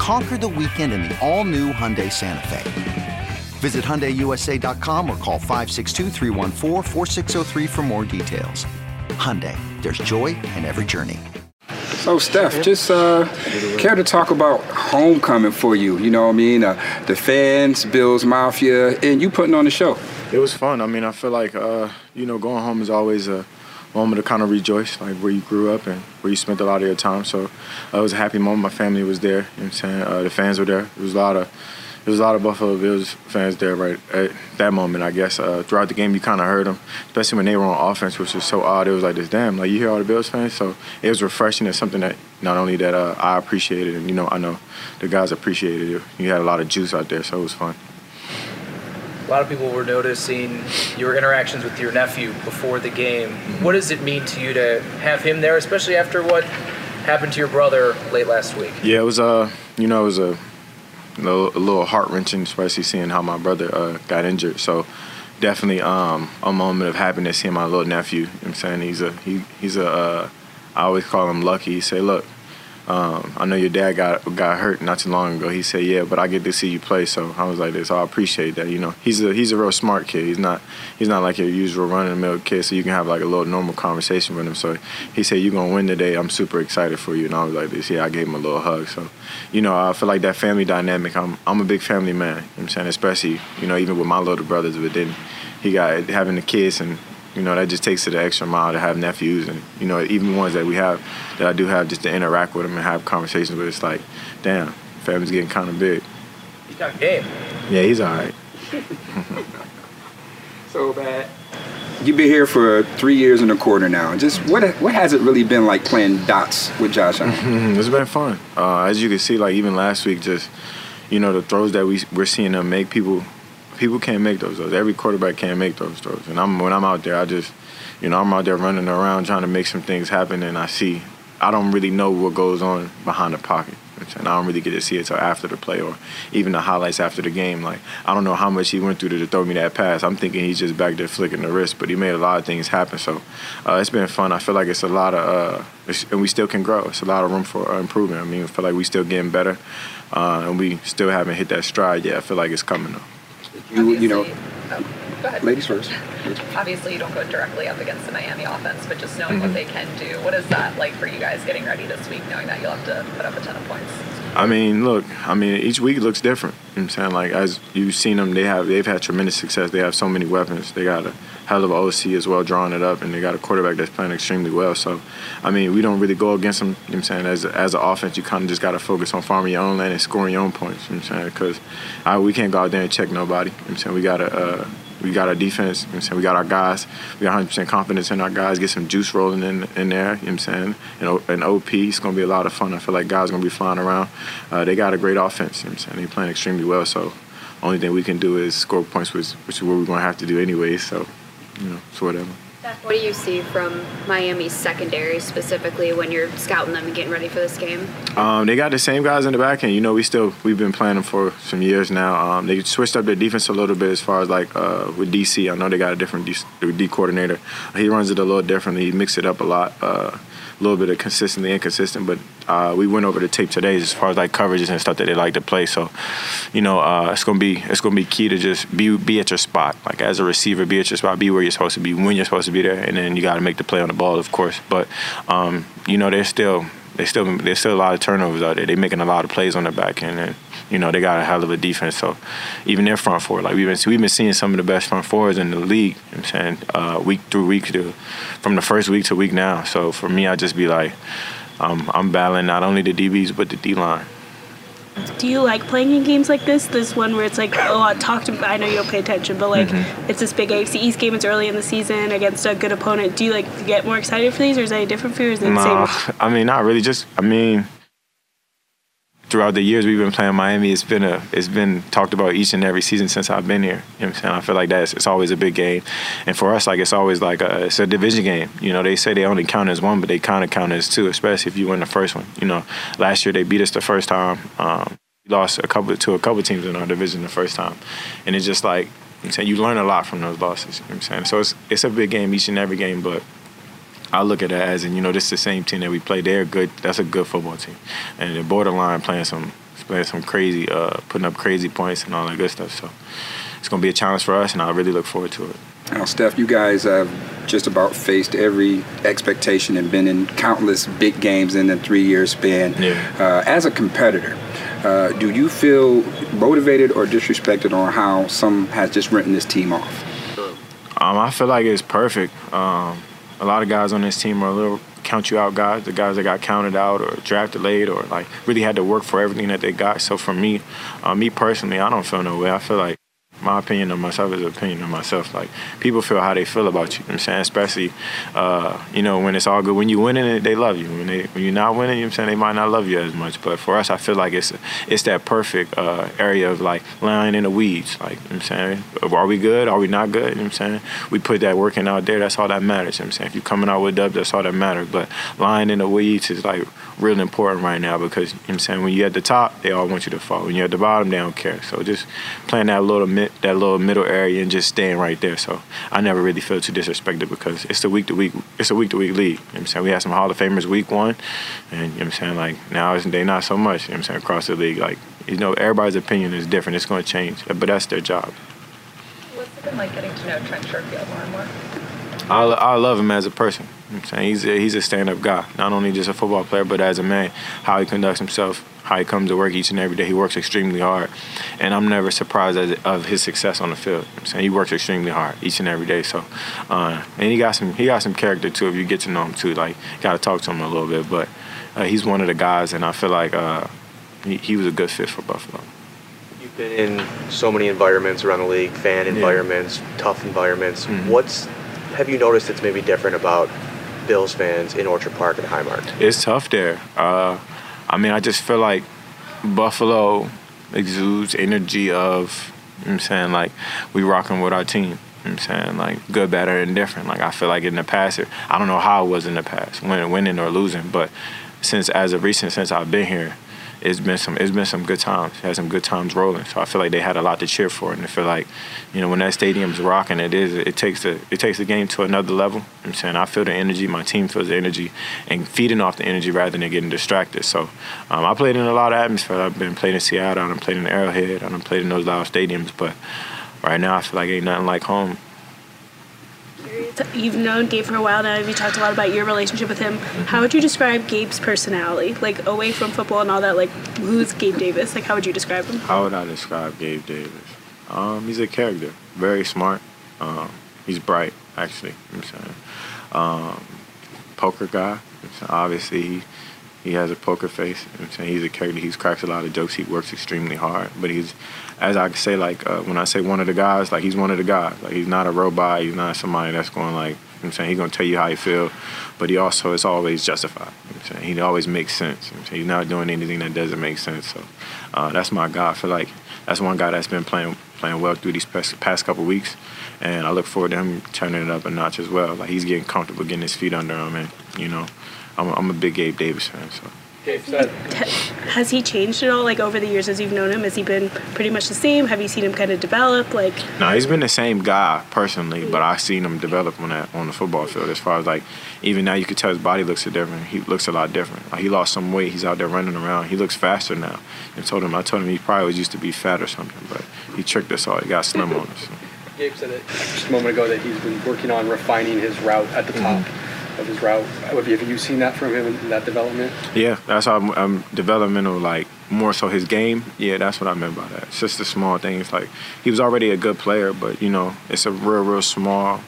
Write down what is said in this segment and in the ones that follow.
Conquer the weekend in the all new Hyundai Santa Fe. Visit HyundaiUSA.com or call 562 for more details. Hyundai, there's joy in every journey. So, Steph, just uh, care to talk about homecoming for you? You know what I mean? Uh, the fans, Bills Mafia, and you putting on the show. It was fun. I mean, I feel like, uh, you know, going home is always a moment to kind of rejoice, like where you grew up and where you spent a lot of your time. So uh, it was a happy moment. My family was there. You know what I'm saying? Uh, the fans were there. It was a lot of there was a lot of Buffalo Bills fans there right at that moment, I guess. Uh, throughout the game, you kind of heard them, especially when they were on offense, which was so odd. It was like this, damn, like you hear all the Bills fans. So it was refreshing. It's something that not only that uh, I appreciated, and you know, I know the guys appreciated it. You had a lot of juice out there, so it was fun. A lot of people were noticing your interactions with your nephew before the game. Mm-hmm. What does it mean to you to have him there, especially after what happened to your brother late last week? Yeah, it was uh, you know, it was a a little heart wrenching, especially seeing how my brother uh, got injured. So definitely um, a moment of happiness seeing my little nephew. You know I'm saying he's a he, he's a uh, I always call him lucky. He say, look, um, I know your dad got got hurt not too long ago. He said, "Yeah, but I get to see you play." So I was like, "This, I appreciate that." You know, he's a he's a real smart kid. He's not he's not like your usual run of the mill kid. So you can have like a little normal conversation with him. So he said, "You're gonna win today. I'm super excited for you." And I was like, "This, yeah." I gave him a little hug. So, you know, I feel like that family dynamic. I'm I'm a big family man. You know I'm saying, especially you know even with my little brothers, but then he got having the kids and you know, that just takes it the extra mile to have nephews and, you know, even ones that we have, that I do have just to interact with them and have conversations with. It's like, damn, family's getting kind of big. He's got game. Yeah, he's all right. so bad. You've been here for three years and a quarter now. Just what what has it really been like playing dots with Josh it's been fun. Uh, as you can see, like even last week, just you know the throws that we we're seeing them make, people people can't make those throws. Every quarterback can't make those throws. And I'm when I'm out there, I just, you know, I'm out there running around trying to make some things happen, and I see, I don't really know what goes on behind the pocket. And I don't really get to see it till after the play or even the highlights after the game. Like I don't know how much he went through to throw me that pass. I'm thinking he's just back there flicking the wrist, but he made a lot of things happen. So uh, it's been fun. I feel like it's a lot of, uh, and we still can grow. It's a lot of room for uh, improvement. I mean, I feel like we still getting better, uh, and we still haven't hit that stride yet. I feel like it's coming though you you know. Oh, ladies first. Obviously, you don't go directly up against the Miami offense, but just knowing mm-hmm. what they can do, what is that like for you guys getting ready this week, knowing that you'll have to put up a ton of points? I mean, look, I mean, each week looks different. You know I'm saying, like as you've seen them, they have they've had tremendous success. They have so many weapons. They got a hell of an OC as well, drawing it up, and they got a quarterback that's playing extremely well. So, I mean, we don't really go against them. You know what I'm saying, as as an offense, you kind of just got to focus on farming your own land and scoring your own points. You know what I'm saying, because we can't go out there and check nobody. You know what I'm saying, we got to. Uh, we got our defense. You know I'm saying? We got our guys. We got 100% confidence in our guys. Get some juice rolling in in there. You know what I'm saying? You know, an OP, it's going to be a lot of fun. I feel like guys are going to be flying around. Uh, they got a great offense. You know what I'm saying? They're playing extremely well. So, only thing we can do is score points, which, which is what we're going to have to do anyway. So, you know, so whatever. What do you see from Miami's secondary specifically when you're scouting them and getting ready for this game? Um, they got the same guys in the back end. You know, we still we've been playing them for some years now. Um, they switched up their defense a little bit as far as like uh, with DC. I know they got a different D, D coordinator. He runs it a little differently. He mixes it up a lot. Uh, a little bit of consistently inconsistent, but uh, we went over the tape today as far as like coverages and stuff that they like to play. So, you know, uh, it's gonna be it's gonna be key to just be be at your spot. Like as a receiver, be at your spot, be where you're supposed to be when you're supposed to be there, and then you got to make the play on the ball, of course. But um, you know, there's still there's still there's still a lot of turnovers out there. They're making a lot of plays on the back end, and you know, they got a hell of a defense. So even their front four, like we've been we've been seeing some of the best front fours in the league. You know I'm saying uh, week through week to from the first week to week now. So for me, I just be like, um, I'm battling not only the DBs but the D line. Do you like playing in games like this? This one where it's like a lot talked about. I know you don't pay attention, but like Mm-hmm. it's this big AFC East game. It's early in the season against a good opponent. Do you like get more excited for these, or is that different for you? Or is it the No, same? I mean not really. Just I mean, throughout the years we've been playing Miami, it's been a it's been talked about each and every season since I've been here. You know what I'm saying? I feel like that's it's always a big game, and for us, like it's always like a it's a division game. You know, they say they only count as one, but they kind of count as two, especially if you win the first one. You know, last year they beat us the first time. Um, we lost a couple to a couple teams in our division the first time, and it's just like. You know you learn a lot from those losses. You know what I'm saying so it's it's a big game each and every game, but I look at it as, and you know, this is the same team that we play. They're good. That's a good football team, and they're borderline playing some, playing some crazy, uh, putting up crazy points and all that good stuff. So it's gonna be a challenge for us, and I really look forward to it. Now, Steph, you guys have just about faced every expectation and been in countless big games in a three-year span. Yeah. Uh, as a competitor, uh, do you feel motivated or disrespected on how some has just written this team off? Um, I feel like it's perfect. Um, a lot of guys on this team are a little count you out guys, the guys that got counted out or drafted late or like really had to work for everything that they got. So for me, uh, me personally, I don't feel no way. I feel like my opinion of myself is an opinion of myself. Like people feel how they feel about you. you know I'm saying, especially uh, you know when it's all good. When you winning it, they love you. When they when you're not winning, you know I'm saying they might not love you as much. But for us, I feel like it's it's that perfect uh, area of like lying in the weeds. Like you know I'm saying, are we good? Are we not good? You know I'm saying we put that working out there. That's all that matters. You know I'm saying if you're coming out with dubs, that's all that matters. But lying in the weeds is like real important right now because you know I'm saying when you're at the top, they all want you to fall. When you're at the bottom, they don't care. So just playing that little mid, that little middle area and just staying right there. So I never really feel too disrespected because it's a week to week it's a week to week league. You know I'm saying we had some Hall of Famers week one, and you know I'm saying like now it's, they not so much. You know I'm saying across the league like you know everybody's opinion is different. It's going to change, but that's their job. What's it been like getting to know Trent Sherfield more and more? I, I love him as a person. You know I'm saying he's a, he's a stand-up guy, not only just a football player, but as a man, how he conducts himself, how he comes to work each and every day. He works extremely hard, and I'm never surprised as, of his success on the field. You know I'm saying he works extremely hard each and every day. So, uh, and he got some he got some character too. If you get to know him too, like got to talk to him a little bit. But uh, he's one of the guys, and I feel like uh, he, he was a good fit for Buffalo. You've been in so many environments around the league, fan environments, tough environments. Mhm. What's have you noticed that's maybe different about Bills fans in Orchard Park and Highmark? It's tough there. Uh, I mean, I just feel like Buffalo exudes energy of, I'm saying, like, we rocking with our team. I'm saying? Like, good, bad, or indifferent. Like, I feel like in the past, it- I don't know how it was in the past, winning or losing, but since, as of recent, since I've been here, it's been some it's been some good times. Had some good times rolling. So I feel like they had a lot to cheer for, and I feel like, you know, when that stadium's rocking, it is it takes the it takes the game to another level. You know I'm saying I feel the energy, my team feels the energy, and feeding off the energy rather than getting distracted. So um, I played in a lot of atmosphere. I've been playing in Seattle, I've played in Arrowhead, I've played in those loud stadiums, but right now I feel like ain't nothing like home. You've known Gabe for a while now. You've talked a lot about your relationship with him. How would you describe Gabe's personality, like away from football and all that? Like, who's Gabe Davis? Like, how would you describe him? How would I describe Gabe Davis? Um, he's a character, very smart. Um, he's bright, actually. You I'm saying, um, poker guy. You? Obviously, he he has a poker face. You I'm saying he's a character. He cracks a lot of jokes. He works extremely hard. But he's, as I say, like uh, when I say one of the guys, like he's one of the guys. Like he's not a robot. He's not somebody that's going like. You know I'm saying he's gonna tell you how he feel, but he also is always justified. You know I'm saying he always makes sense. You know he's not doing anything that doesn't make sense. So uh, that's my guy. I feel like that's one guy that's been playing playing well through these past, past couple weeks, and I look forward to him turning it up a notch as well. Like he's getting comfortable, getting his feet under him, and you know, I'm a, I'm a big Gabe Davis fan. So Gabe said, Has he changed at all? Like over the years as you've known him, has he been pretty much the same? Have you seen him kind of develop? Like, no, he's been the same guy personally, but I've seen him develop on that on the football field. As far as like, even now you can tell his body looks a different. He looks a lot different. Like he lost some weight. He's out there running around. He looks faster now. And told him, I told him he probably was used to be fat or something, but he tricked us all. He got slim on us. Gabe said it just a moment ago that he's been working on refining his route at the top mm-hmm. Of his route. Have you, seen that from him in that development? Yeah, that's how I'm, I'm developmental. Like more so his game, yeah, that's what I meant by that. It's just the small things. Like he was already a good player, but you know, it's a real, real small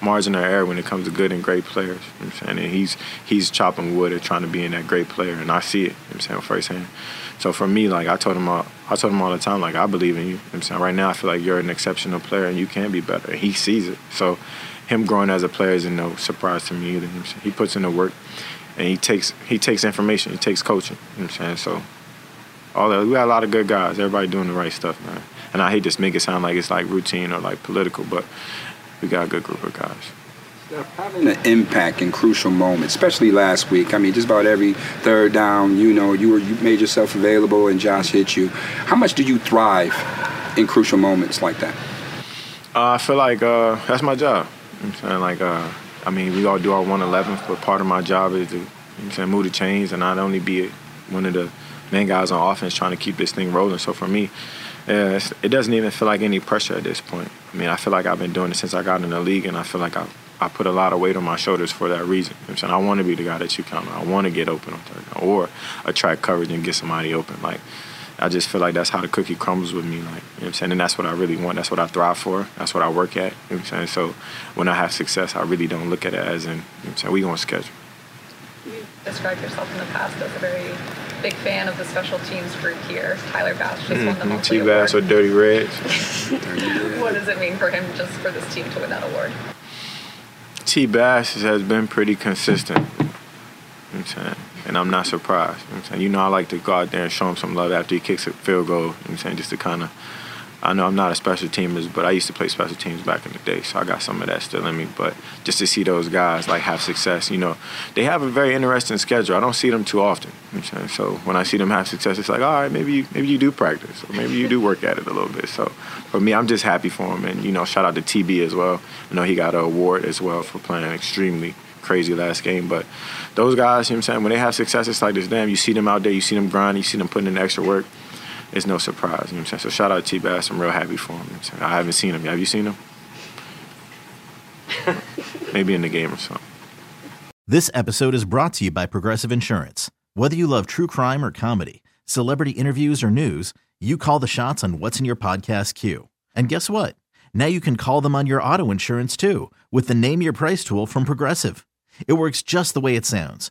margin of error when it comes to good and great players. You know I'm saying? And he's he's chopping wood and trying to be in that great player, and I see it. You know I'm saying firsthand. So for me, like I told him, all, I told him all the time, like I believe in you. I'm saying right now, I feel like you're an exceptional player and you can be better. And he sees it. So him growing as a player isn't no surprise to me either. You know he puts in the work, and he takes he takes information, he takes coaching. You know what I'm saying so. All that we got a lot of good guys. Everybody doing the right stuff, man. And I hate to make it sound like it's like routine or like political, but we got a good group of guys. Having an impact in crucial moments, especially last week. I mean, just about every third down, you know, you were you made yourself available, and Josh hit you. How much do you thrive in crucial moments like that? Uh, I feel like uh, that's my job. I'm saying like, uh, I mean, we all do our 111, but part of my job is to, saying, move the chains and not only be one of the main guys on offense trying to keep this thing rolling. So for me, yeah, it doesn't even feel like any pressure at this point. I mean, I feel like I've been doing it since I got in the league, and I feel like I, I put a lot of weight on my shoulders for that reason. You know I'm saying I want to be the guy that you count on. I want to get open on third down or attract coverage and get somebody open. Like, I just feel like that's how the cookie crumbles with me. Like, you know what I'm saying? And that's what I really want. That's what I thrive for. That's what I work at. You know what I'm saying? So when I have success, I really don't look at it as in, you know what I'm saying, we on schedule. You described yourself in the past as a very big fan of the special teams group here. Tyler Bass just mm-hmm. won the monthly T Bass or Dirty Reds. what does it mean for him just for this team to win that award? T Bass has been pretty consistent. You know I'm saying? And I'm not surprised. You know, I'm saying? you know I like to go out there and show him some love after he kicks a field goal. You know I'm saying? Just to kind of I know I'm not a special teamer, but I used to play special teams back in the day, so I got some of that still in me. But just to see those guys like have success, you know, they have a very interesting schedule. I don't see them too often. so when I see them have success, it's like, all right, maybe you, maybe you do practice, or maybe you do work at it a little bit. So for me, I'm just happy for him, and you know, shout out to TB as well. I know he got an award as well for playing extremely crazy last game. But those guys, you know what I'm saying, when they have success, it's like this. Damn, you see them out there, you see them grind, you see them putting in extra work it's no surprise. You know what I'm saying? So shout out to T Bass. I'm real happy for him. You know I haven't seen him. Have you seen him? Maybe in the game or something. This episode is brought to you by Progressive Insurance. Whether you love true crime or comedy, celebrity interviews or news, you call the shots on what's in your podcast queue. And guess what? Now you can call them on your auto insurance too with the Name Your Price tool from Progressive. It works just the way it sounds